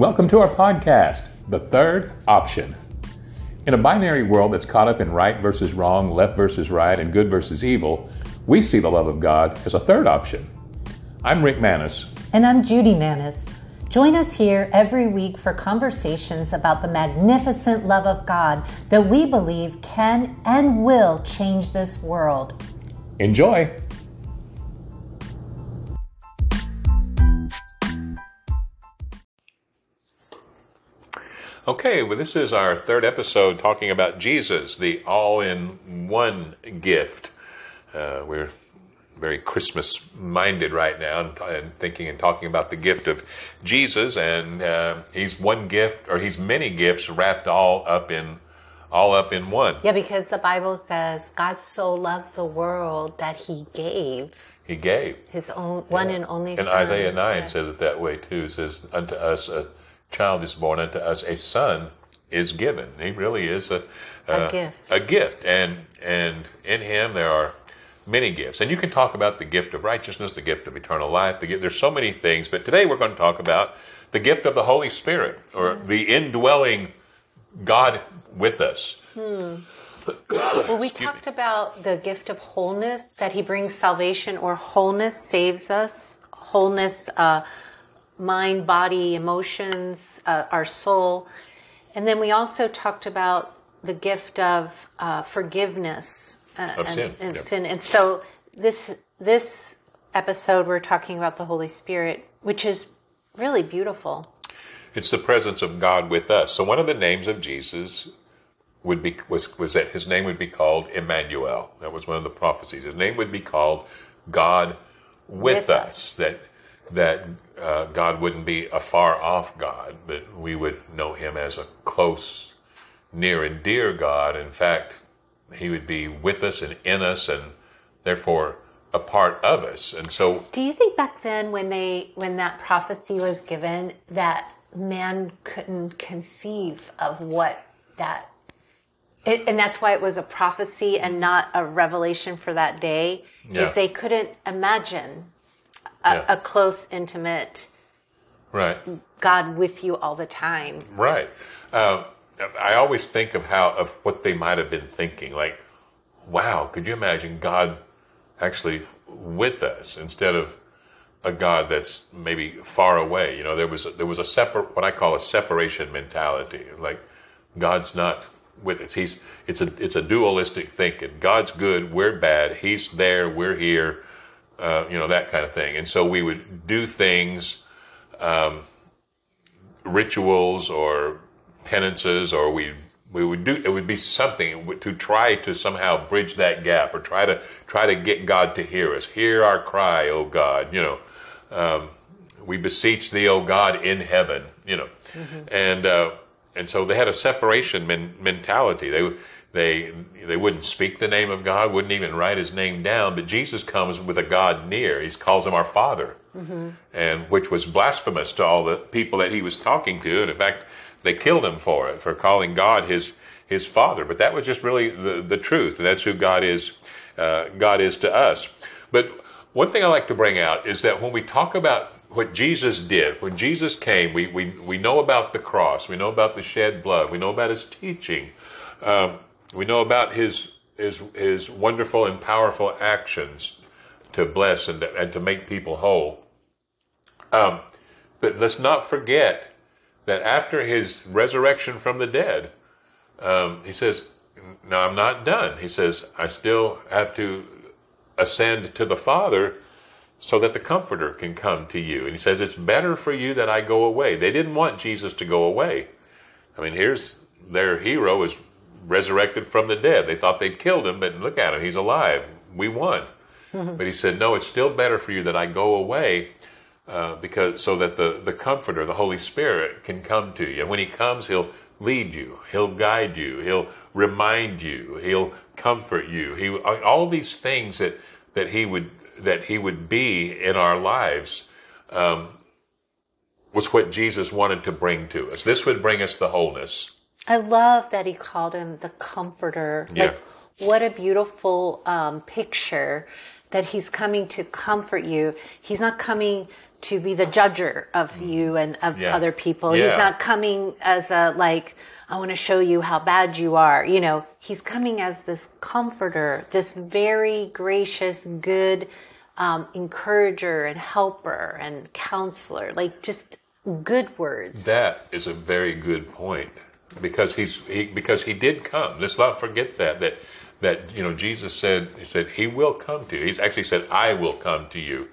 Welcome to our podcast, The Third Option. In a binary world that's caught up in right versus wrong, left versus right, and good versus evil, we see the love of God as a third option. I'm Rick Manis. And I'm Judy Manis. Join us here every week for conversations about the magnificent love of God that we believe can and will change this world. Enjoy! Okay, well, this is our third episode talking about Jesus, the all in one gift. Uh, we're very Christmas minded right now and, and, thinking and talking about the gift of Jesus, and uh, he's one gift or he's many gifts wrapped all up in all up in one. Yeah, because the Bible says God so loved the world that he gave. He gave his own one yeah. and only and son. Isaiah 9 yeah. says it that way too. It says, Unto us a child is born, unto us a son is given. He really is a, a, a gift. A gift. And and in him there are many gifts. And you can talk about the gift of righteousness, the gift of eternal life. The gift, there's so many things, but today we're going to talk about the gift of the Holy Spirit or the indwelling God with us. Hmm. Well, we Excuse talked me. about the gift of wholeness, that He brings salvation or wholeness saves us. Wholeness, uh, mind, body, emotions, uh, our soul. And then we also talked about the gift of uh, forgiveness uh, of and, sin. And yep. sin. And so this this episode we're talking about the Holy Spirit, which is really beautiful. It's the presence of God with us. So one of the names of Jesus would be was was that his name would be called Emmanuel. That was one of the prophecies. His name would be called God with, with us. us. That that uh, God wouldn't be a far off God, but we would know Him as a close, near and dear God. In fact, he would be with us and in us and therefore a part of us. And so Do you think back then when they when that prophecy was given that man couldn't conceive of what that it, and that's why it was a prophecy and not a revelation for that day yeah. is they couldn't imagine a, yeah. a close intimate right god with you all the time right uh, I always think of how of what they might have been thinking. Like, wow, could you imagine God actually with us instead of a God that's maybe far away? You know, there was a, there was a separate what I call a separation mentality. Like, God's not with us. He's it's a it's a dualistic thinking. God's good, we're bad. He's there, we're here. Uh, you know that kind of thing. And so we would do things, um, rituals or penances or we we would do it would be something to try to somehow bridge that gap or try to try to get God to hear us. Hear our cry, O God. You know, um, we beseech Thee, O God, in heaven. You know, mm-hmm. and uh, and so they had a separation men- mentality. They they they wouldn't speak the name of God, wouldn't even write His name down. But Jesus comes with a God near. He calls Him our Father, mm-hmm. and which was blasphemous to all the people that He was talking to. And in fact they killed him for it, for calling God his his father. But that was just really the, the truth. And that's who God is. Uh, God is to us. But one thing I like to bring out is that when we talk about what Jesus did, when Jesus came, we, we, we know about the cross, we know about the shed blood, we know about his teaching, um, we know about his, his, his wonderful and powerful actions to bless and to, and to make people whole. Um, but let's not forget that after his resurrection from the dead, um, he says, No, I'm not done. He says, I still have to ascend to the Father so that the Comforter can come to you. And he says, It's better for you that I go away. They didn't want Jesus to go away. I mean, here's their hero is resurrected from the dead. They thought they'd killed him, but look at him, he's alive. We won. but he said, No, it's still better for you that I go away uh, because so that the, the comforter, the Holy Spirit, can come to you. And when he comes, he'll lead you, he'll guide you, he'll remind you, he'll comfort you. He all these things that that he would that he would be in our lives um, was what Jesus wanted to bring to us. This would bring us the wholeness. I love that he called him the comforter. Yeah. Like what a beautiful um, picture that he's coming to comfort you. He's not coming to be the judger of you and of Yeah. other people. Yeah. He's not coming as a like, I want to show you how bad you are. You know, he's coming as this comforter, this very gracious, good um, encourager and helper and counselor, like just good words. That is a very good point because he's he, because he did come. Let's not forget that that that you know Jesus said he said he will come to you. He's actually said I will come to you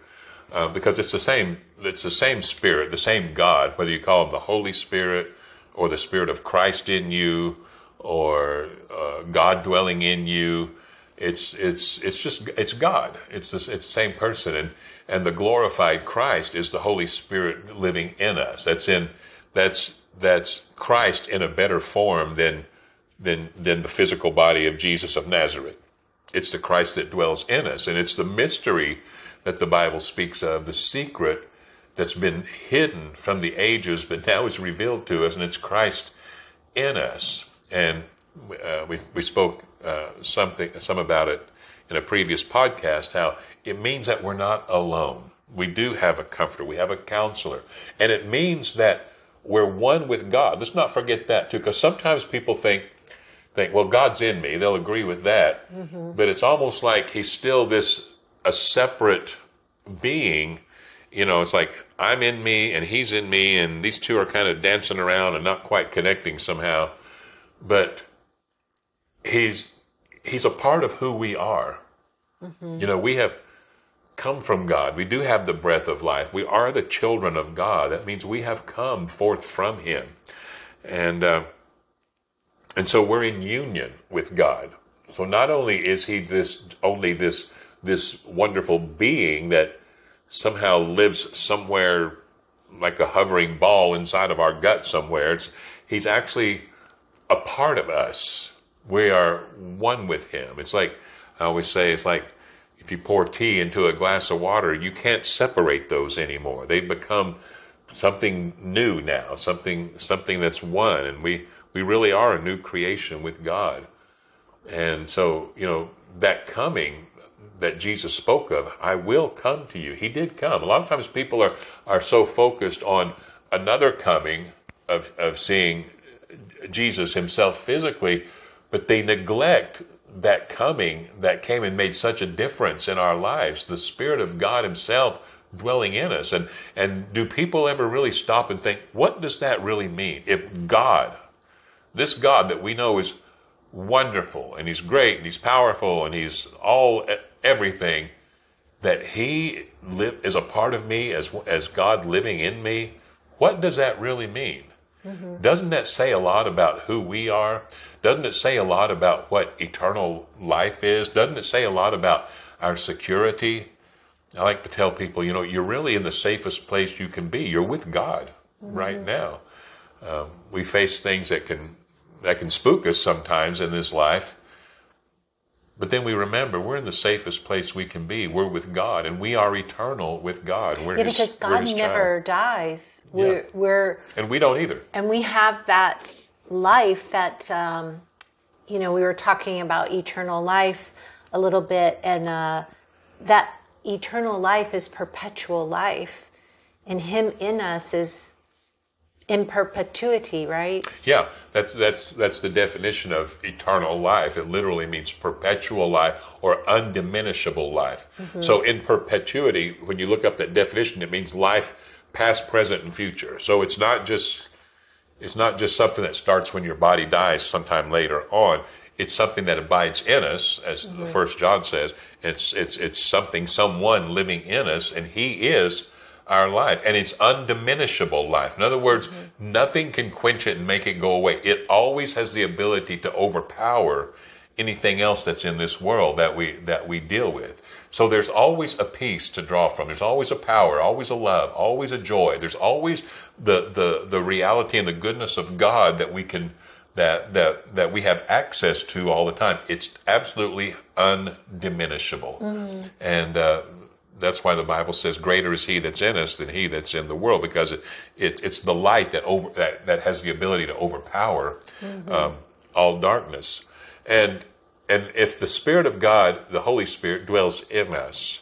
uh, because it's the same it's the same Spirit, the same God, whether you call him the Holy Spirit or the Spirit of Christ in you or uh, God dwelling in you. It's it's it's just it's God. It's this, it's the same person, and and the glorified Christ is the Holy Spirit living in us. That's in that's that's Christ in a better form than than than the physical body of Jesus of Nazareth. It's the Christ that dwells in us, and it's the mystery that the Bible speaks of, the secret that's been hidden from the ages, but now is revealed to us, and it's Christ in us. And uh, we we spoke uh, something some about it in a previous podcast. How it means that we're not alone. We do have a comforter. We have a counselor, and it means that we're one with God. Let's not forget that too, because sometimes people think think, well, God's in me. They'll agree with that, mm-hmm. but it's almost like He's still this a separate being. You know, it's like I'm in me and He's in me, and these two are kind of dancing around and not quite connecting somehow but he's he's a part of who we are. Mm-hmm. You know, we have come from God. We do have the breath of life. We are the children of God. That means we have come forth from Him, and uh, and so we're in union with God. So not only is He this only this this wonderful being that somehow lives somewhere like a hovering ball inside of our gut somewhere. It's He's actually a part of us. We are one with Him. It's like I always say, it's like if you pour tea into a glass of water, you can't separate those anymore. They've become something new now, something something that's one, and we we really are a new creation with God. And so, you know, that coming that Jesus spoke of, I will come to you. He did come. A lot of times people are, are so focused on another coming of, of seeing Jesus himself physically, but they neglect that coming that came and made such a difference in our lives. The Spirit of God himself dwelling in us. And, and do people ever really stop and think, what does that really mean? If God, this God that we know is wonderful and he's great and he's powerful and he's all everything that he is a part of me as as God living in me what does that really mean doesn't that say a lot about who we are? Doesn't it say a lot about what eternal life is? Doesn't it say a lot about our security? I like to tell people you know you're really in the safest place you can be. You're with God right now. Um, we face things that can that can spook us sometimes in this life. But then we remember we're in the safest place we can be. We're with God, and we are eternal with God. We're Yeah, his, because God never dies. We're, Yeah. we're and we don't either. and we have that life that um, you know we were talking about eternal life a little bit and uh, that eternal life is perpetual life and him in us is in perpetuity right Yeah, that's that's that's the definition of eternal life. It literally means perpetual life or undiminishable life. Mm-hmm. So in perpetuity, when you look up that definition, it means life past, present, and future. So it's not just it's not just something that starts when your body dies sometime later on. It's something that abides in us, as the mm-hmm. first John says. It's it's it's something, someone living in us, and he is our life. And it's undiminishable life. In other words, nothing can quench it and make it go away. It always has the ability to overpower anything else that's in this world that we that we deal with. So there's always a peace to draw from. There's always a power, always a love, always a joy. There's always the the the reality and the goodness of God that we can that that that we have access to all the time. It's absolutely undiminishable, and uh, that's why the Bible says, "Greater is He that's in us than he that's in the world," because it, it it's the light that over that, that has the ability to overpower um, all darkness, and and if the Spirit of God, the Holy Spirit, dwells in us,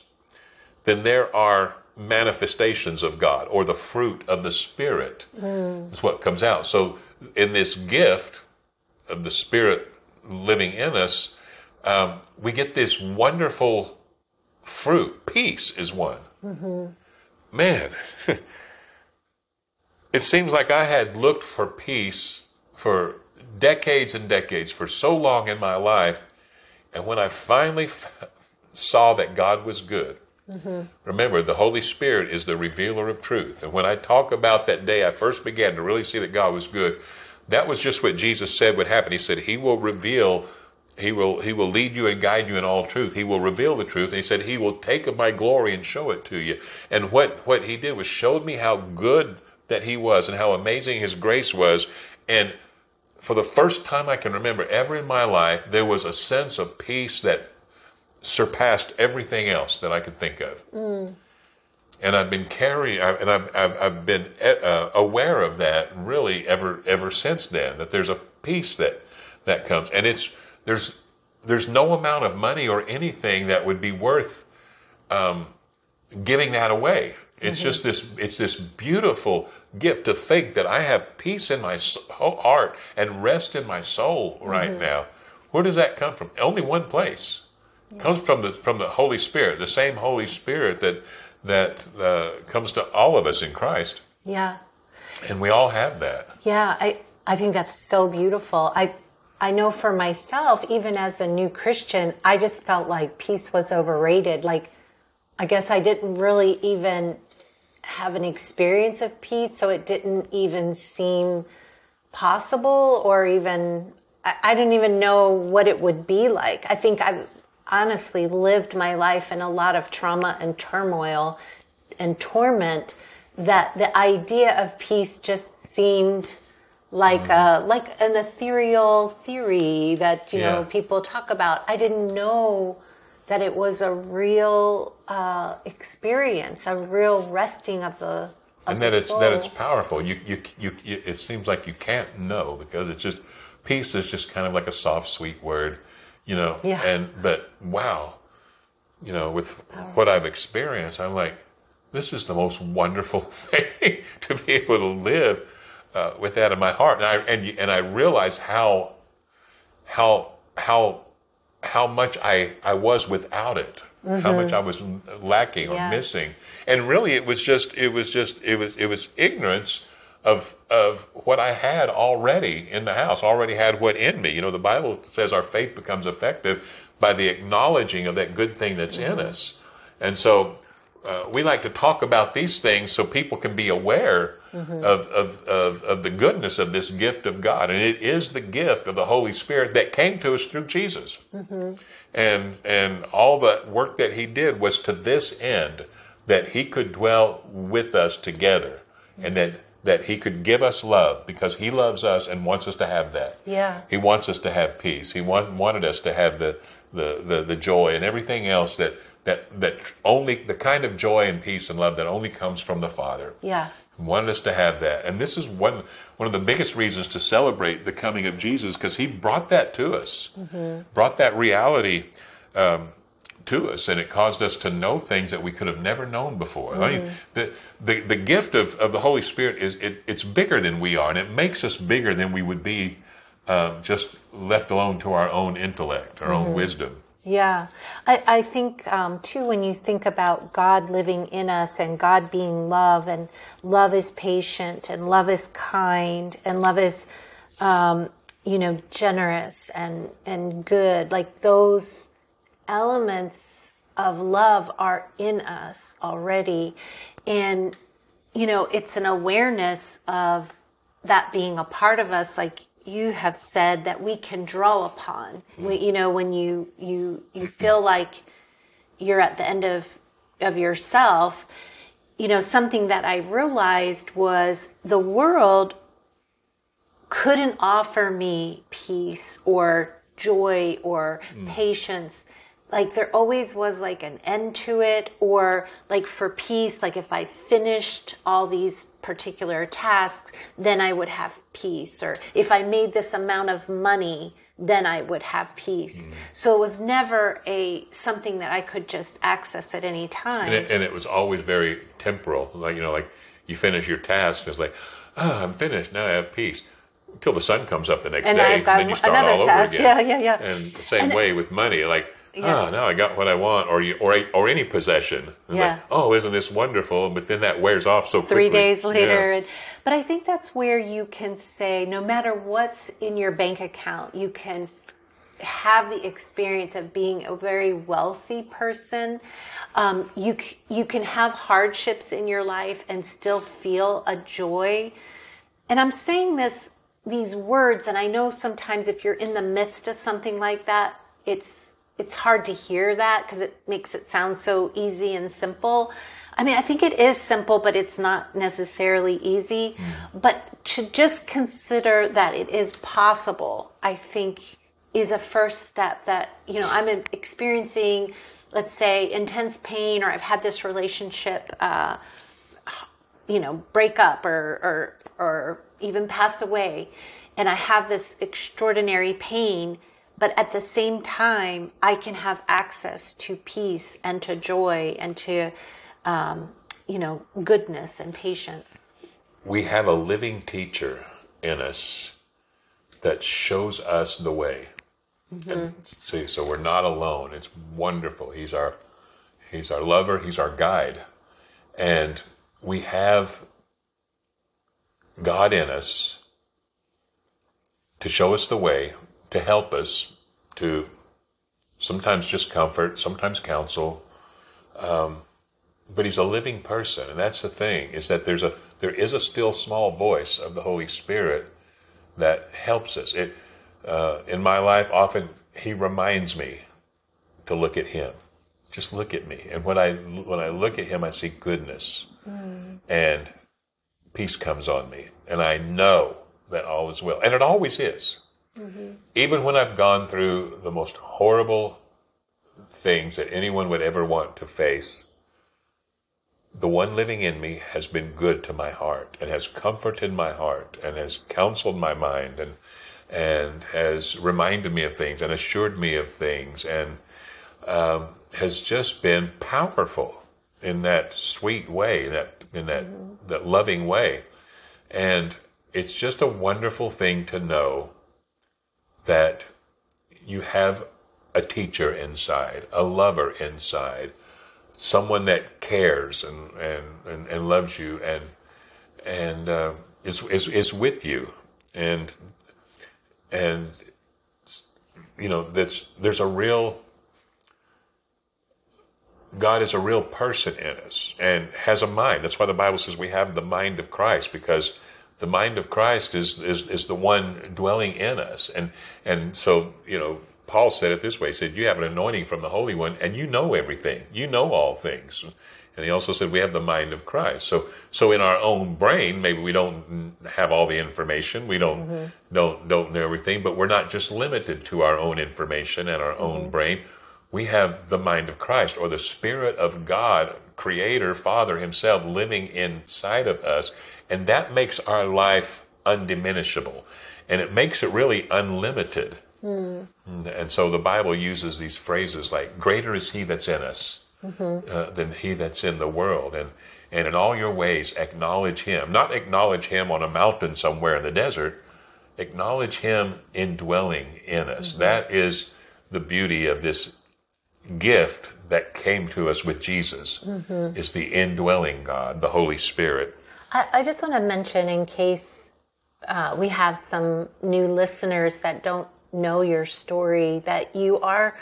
then there are manifestations of God or the fruit of the Spirit. Mm. Is what comes out. So in this gift of the Spirit living in us, um, we get this wonderful fruit. Peace is one. Mm-hmm. Man, it seems like I had looked for peace for decades and decades, for so long in my life. And when I finally f- saw that God was good, mm-hmm. remember, the Holy Spirit is the revealer of truth. And when I talk about that day I first began to really see that God was good, that was just what Jesus said would happen. He said, He will reveal he will he will lead you and guide you in all truth. He will reveal the truth. And he said he will take of my glory and show it to you. And what what he did was showed me how good that he was and how amazing his grace was. And for the first time I can remember ever in my life, there was a sense of peace that surpassed everything else that I could think of. Mm. And I've been carrying, and I've, I've, I've been uh, aware of that really ever ever since then. That there's a peace that that comes, and it's there's there's no amount of money or anything that would be worth um, giving that away. It's mm-hmm. just this, it's this beautiful gift to think that I have peace in my heart and rest in my soul right mm-hmm. now. Where does that come from? Only one place. It comes from the from the Holy Spirit, the same Holy Spirit that that uh, comes to all of us in Christ. Yeah. And we all have that. Yeah, I I think that's so beautiful. I I know for myself, even as a new Christian, I just felt like peace was overrated. Like, I guess I didn't really even have an experience of peace, so it didn't even seem possible or even, I, I didn't even know what it would be like. I think I've honestly lived my life in a lot of trauma and turmoil and torment that the idea of peace just seemed like mm. a like an ethereal theory that you yeah. know people talk about. I didn't know that it was a real uh, experience, a real resting of the. Of and that the it's that it's powerful. You, you you you it seems like you can't know because it's just peace is just kind of like a soft, sweet word, you know. Yeah. And but wow, you know, with what I've experienced, I'm like, this is the most wonderful thing to be able to live uh, with that in my heart, and I and and I realized how how how how much I I was without it, mm-hmm. how much I was lacking or yeah. missing, and really it was just it was just it was it was ignorance of of what I had already in the house, already had what in me. You know, the Bible says our faith becomes effective by the acknowledging of that good thing that's mm-hmm. in us, and so uh, we like to talk about these things so people can be aware mm-hmm. of, of, of, of, the goodness of this gift of God. And it is the gift of the Holy Spirit that came to us through Jesus. Mm-hmm. And, and all the work that he did was to this end that he could dwell with us together and that that he could give us love because he loves us and wants us to have that. Yeah. He wants us to have peace. He want, wanted us to have the, the, the, the joy and everything else that that that only the kind of joy and peace and love that only comes from the Father. Yeah. Wanted us to have that, and this is one one of the biggest reasons to celebrate the coming of Jesus because He brought that to us, mm-hmm. brought that reality um, to us, and it caused us to know things that we could have never known before. Mm-hmm. I mean, mm-hmm. the, the the gift of, of the Holy Spirit is it, it's bigger than we are, and it makes us bigger than we would be um, just left alone to our own intellect, our mm-hmm. own wisdom. Yeah. I, I think, um, too, when you think about God living in us and God being love, and love is patient, and love is kind, and love is, um, you know, generous and, and good, like those elements of love are in us already. And, you know, it's an awareness of that being a part of us, like you have said that we can draw upon. We, you know, when you you you feel like you're at the end of of yourself, you know, something that I realized was the world couldn't offer me peace or joy or mm. patience like there always was like an end to it or like for peace like if i finished all these particular tasks then i would have peace or if i made this amount of money then I would have peace. Mm. So it was never a something that I could just access at any time. And it, and it was always very temporal. Like you know, like you finish your task, it's like, oh, I'm finished now. I have peace. Until the sun comes up the next and day, and then you start all task. over again. Yeah, yeah, yeah. And the same and way with money, like. Yeah. Oh, now I got what I want, or you, or or any possession. yeah. Like, oh, isn't this wonderful? But then that wears off so Three quickly. days later, yeah. and, but I think that's where you can say, no matter what's in your bank account, you can have the experience of being a very wealthy person. Um, you you can have hardships in your life and still feel a joy. And I'm saying this these words, and I know sometimes if you're in the midst of something like that, it's it's hard to hear that because it makes it sound so easy and simple. I mean, I think it is simple, but it's not necessarily easy. Mm. But to just consider that it is possible, I think is a first step that, you know, I'm experiencing, let's say, intense pain, or I've had this relationship, uh, you know, break up or, or, or even pass away. And I have this extraordinary pain, but at the same time, I can have access to peace and to joy and to, um, you know, goodness and patience. We have a living teacher in us that shows us the way. Mm-hmm. And see, so we're not alone. It's wonderful. He's our he's our lover, he's our guide. And we have God in us to show us the way, to help us, to sometimes just comfort, sometimes counsel. Um, but he's a living person, and that's the thing is that there's a there is a still small voice of the Holy Spirit that helps us. It uh, in my life, often he reminds me to look at him. Just look at me. And when I when I look at him, I see goodness, mm. and peace comes on me, and I know that all is well, and it always is. Mm-hmm. Even when I've gone through the most horrible things that anyone would ever want to face, the one living in me has been good to my heart and has comforted my heart and has counseled my mind and and has reminded me of things and assured me of things and um, has just been powerful in that sweet way, in that in that mm-hmm. that loving way, and it's just a wonderful thing to know that you have a teacher inside, a lover inside, someone that cares and and, and, and loves you and and uh, is, is is with you and and you know that's there's a real God is a real person in us and has a mind. That's why the Bible says we have the mind of Christ because the mind of Christ is is, is the one dwelling in us. And and so you know Paul said it this way: he said, "You have an anointing from the Holy One, and you know everything. You know all things." And he also said we have the mind of Christ. So, so in our own brain, maybe we don't have all the information. We don't mm-hmm. don't don't know everything, but we're not just limited to our own information and our mm-hmm. own brain. We have the mind of Christ or the Spirit of God, Creator, Father Himself, living inside of us, and that makes our life undiminishable, and it makes it really unlimited. Mm. And so the Bible uses these phrases like "Greater is He that's in us." mm-hmm. uh, than he that's in the world. And, and in all your ways, acknowledge him. Not acknowledge him on a mountain somewhere in the desert, acknowledge him indwelling in us. Mm-hmm. That is the beauty of this gift that came to us with Jesus, mm-hmm. is the indwelling God, the Holy Spirit. I, I just want to mention, in case uh, we have some new listeners that don't know your story, that you are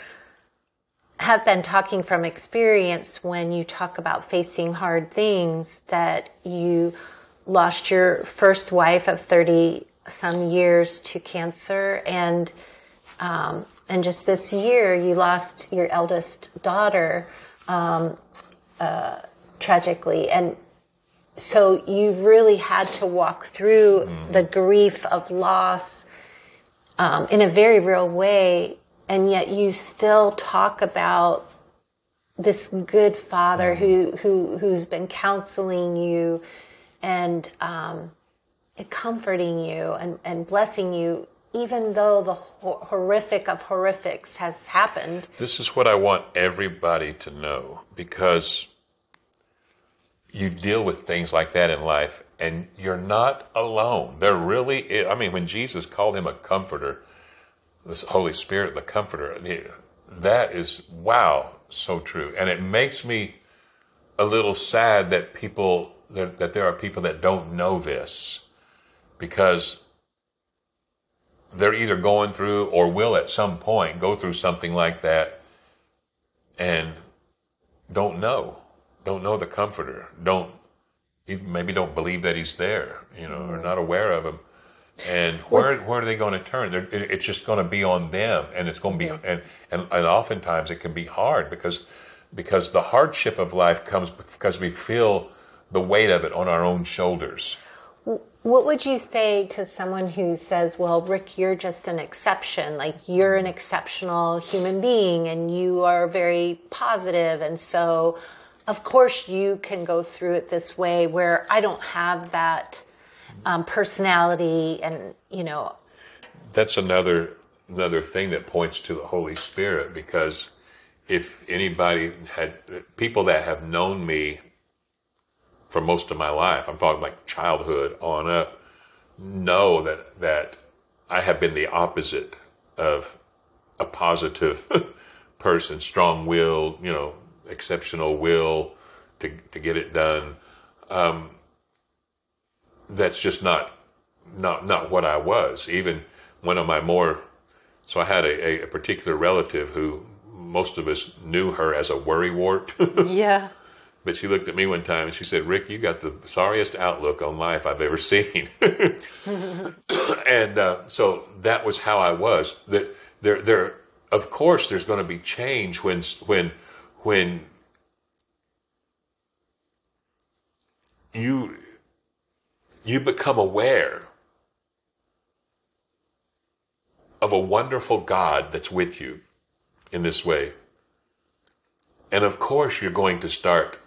have been talking from experience when you talk about facing hard things that you lost your first wife of 30 some years to cancer and um, and just this year you lost your eldest daughter um, uh, tragically. And so you've really had to walk through mm. the grief of loss um, in a very real way. And yet you still talk about this good father who who who's been counseling you and um, comforting you and, and blessing you even though the horrific of horrifics has happened. This is what I want everybody to know because you deal with things like that in life and you're not alone. There really is, I mean, when Jesus called him a comforter, this Holy Spirit, the comforter, that is, wow, so true. And it makes me a little sad that people, that, that there are people that don't know this because they're either going through or will at some point go through something like that and don't know, don't know the comforter, don't even maybe don't believe that he's there, you know, or not aware of him. And where where are they going to turn? It, it's just going to be on them, and it's going to be and, and and oftentimes it can be hard because because the hardship of life comes because we feel the weight of it on our own shoulders. What would you say to someone who says, well, Rick, you're just an exception. Like you're an exceptional human being and you are very positive. And so, of course, you can go through it this way where I don't have that um, personality and, you know. That's another, another thing that points to the Holy Spirit because if anybody had, people that have known me for most of my life, I'm talking like childhood on up, know that, that I have been the opposite of a positive person, strong will, you know, exceptional will to, to get it done. Um, that's just not, not, not what I was. Even one of my more, so I had a, a particular relative who most of us knew her as a worrywart. yeah. But she looked at me one time and she said, Rick, you got the sorriest outlook on life I've ever seen. and uh, so that was how I was. That there, there, of course, there's going to be change when, when, when you, you become aware of a wonderful God that's with you in this way. And of course, you're going to start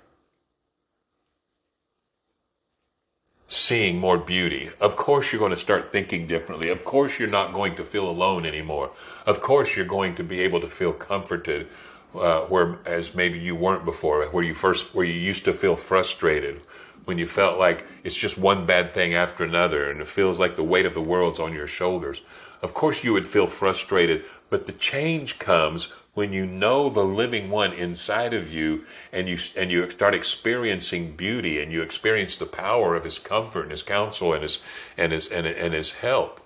seeing more beauty. Of course, you're going to start thinking differently. Of course, you're not going to feel alone anymore. Of course, you're going to be able to feel comforted, uh, whereas maybe you weren't before, where you first, where you used to feel frustrated, when you felt like it's just one bad thing after another, and it feels like the weight of the world's on your shoulders. Of course, you would feel frustrated, but the change comes when you know the living one inside of you and you and you start experiencing beauty and you experience the power of his comfort and his counsel and his and his and, and his help.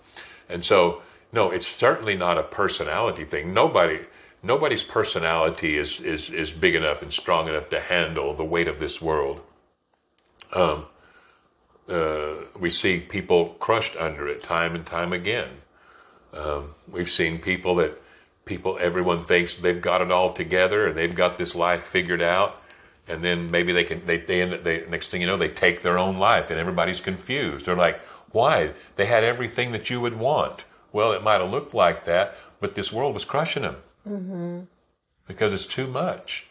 And so no it's certainly not a personality thing. Nobody nobody's personality is is is big enough and strong enough to handle the weight of this world. Um, uh, we see people crushed under it time and time again. Um, we've seen people that people, everyone thinks they've got it all together and they've got this life figured out. And then maybe they can, they, they, end, they, next thing you know, they take their own life and everybody's confused. They're like, why? They had everything that you would want. Well, it might have looked like that, but this world was crushing them mm-hmm. because it's too much.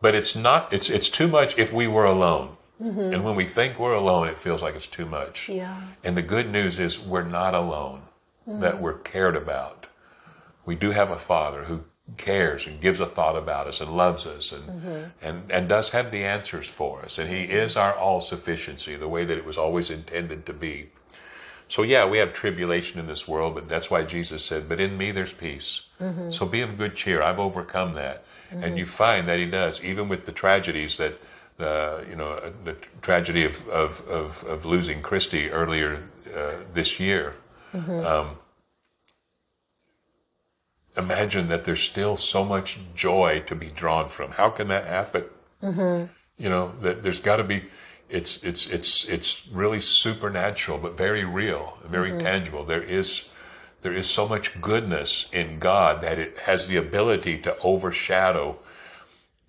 But it's not, it's, it's too much if we were alone. Mm-hmm. And when we think we're alone, it feels like it's too much. Yeah. And the good news is we're not alone, mm-hmm. that we're cared about we do have a Father who cares and gives a thought about us and loves us and, mm-hmm. and, and does have the answers for us. And He is our all sufficiency, the way that it was always intended to be. So, yeah, we have tribulation in this world, but that's why Jesus said, But in me there's peace. Mm-hmm. So be of good cheer. I've overcome that. Mm-hmm. And you find that He does, even with the tragedies that. Uh, you know, the tragedy of, of, of, of losing Christy earlier uh, this year. Mm-hmm. Um, imagine that there's still so much joy to be drawn from. How can that happen? Mm-hmm. You know, that there's got to be. It's it's it's it's really supernatural, but very real, very mm-hmm. tangible. There is there is so much goodness in God that it has the ability to overshadow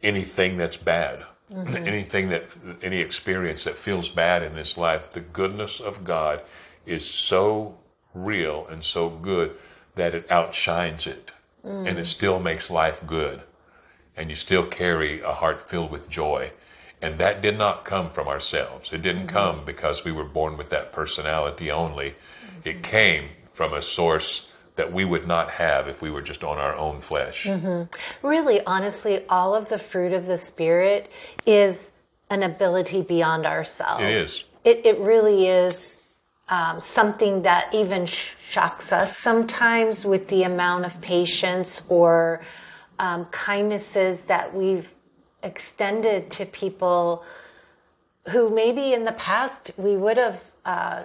anything that's bad. Mm-hmm. Anything that any experience that feels bad in this life, the goodness of God is so real and so good that it outshines it mm. and it still makes life good. And you still carry a heart filled with joy. And that did not come from ourselves. It didn't mm-hmm. come because we were born with that personality only. Mm-hmm. It came from a source that we would not have if we were just on our own flesh. Mm-hmm. Really, honestly, all of the fruit of the Spirit is an ability beyond ourselves. It is. It, it really is um, something that even shocks us sometimes with the amount of patience or um, kindnesses that we've extended to people who maybe in the past we would have, uh,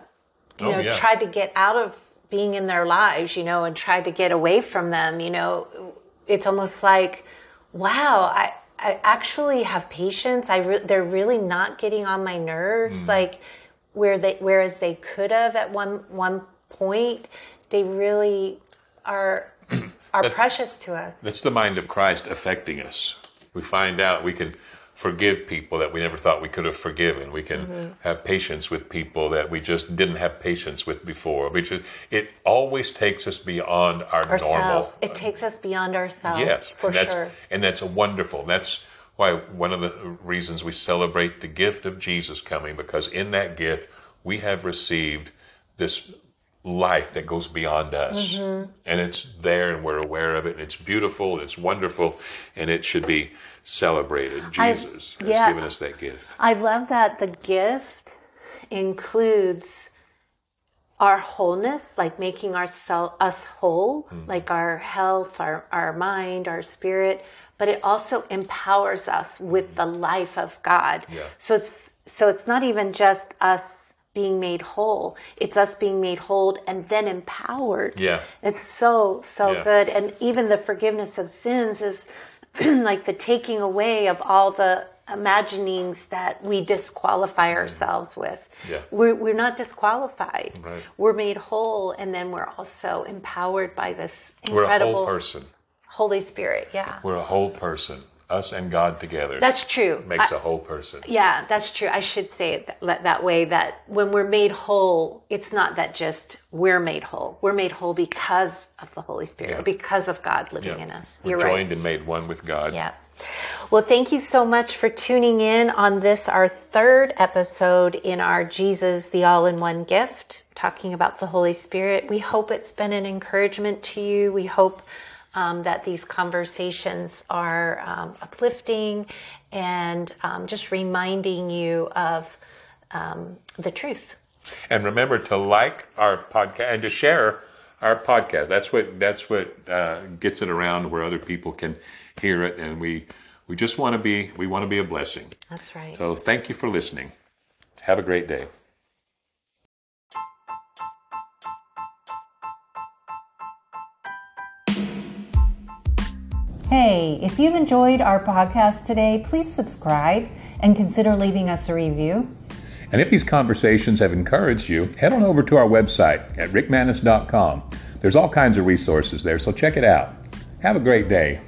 you Oh, know, yeah. tried to get out of being in their lives, you know, and tried to get away from them. You know, it's almost like, wow, I. I actually have patience. I re- they're really not getting on my nerves, like where they whereas they could have at one one point. They really are are precious to us. That's the mind of Christ affecting us. We find out we can forgive people that we never thought we could have forgiven. We can Mm-hmm. have patience with people that we just didn't have patience with before. Which is, it always takes us beyond our normal. It takes us beyond ourselves. Yes, for and sure. and that's a wonderful. That's why one of the reasons we celebrate the gift of Jesus coming because in that gift we have received this life that goes beyond us, Mm-hmm. and it's there, and we're aware of it, and it's beautiful, and it's wonderful, and it should be celebrated. Jesus has yeah. given us that gift. I love that the gift includes our wholeness, like making ourself us whole, Mm-hmm. like our health, our, our mind, our spirit, but it also empowers us with the mm. life of God. Yeah. So it's so it's not even just us being made whole, it's us being made whole and then empowered. Yeah. It's so, so Yeah. good. And even the forgiveness of sins is like the taking away of all the imaginings that we disqualify mm. ourselves with. Yeah. We're, we're not disqualified. Right. We're made whole, and then we're also empowered by this incredible We're a whole person. Holy Spirit. Yeah. We're a whole person. Us and God together That's true. makes I- a whole person. Yeah, that's true. I should say it that, that way that when we're made whole, it's not that just we're made whole. We're made whole because of the Holy Spirit, Yeah. because of God living Yeah. in us. We're You're joined right. and made one with God. Yeah. Well, thank you so much for tuning in on this, our third episode in our Jesus, the all in one gift, talking about the Holy Spirit. We hope it's been an encouragement to you. We hope um, that these conversations are um, uplifting and um, just reminding you of um, the truth. And remember to like our podcast and to share our podcast. That's what that's what uh, gets it around where other people can hear it. And we we just want to be we want to be a blessing. That's right. So thank you for listening. Have a great day. Hey, if you've enjoyed our podcast today, please subscribe and consider leaving us a review. And if these conversations have encouraged you, head on over to our website at rickmanis.com. There's all kinds of resources there, so check it out. Have a great day.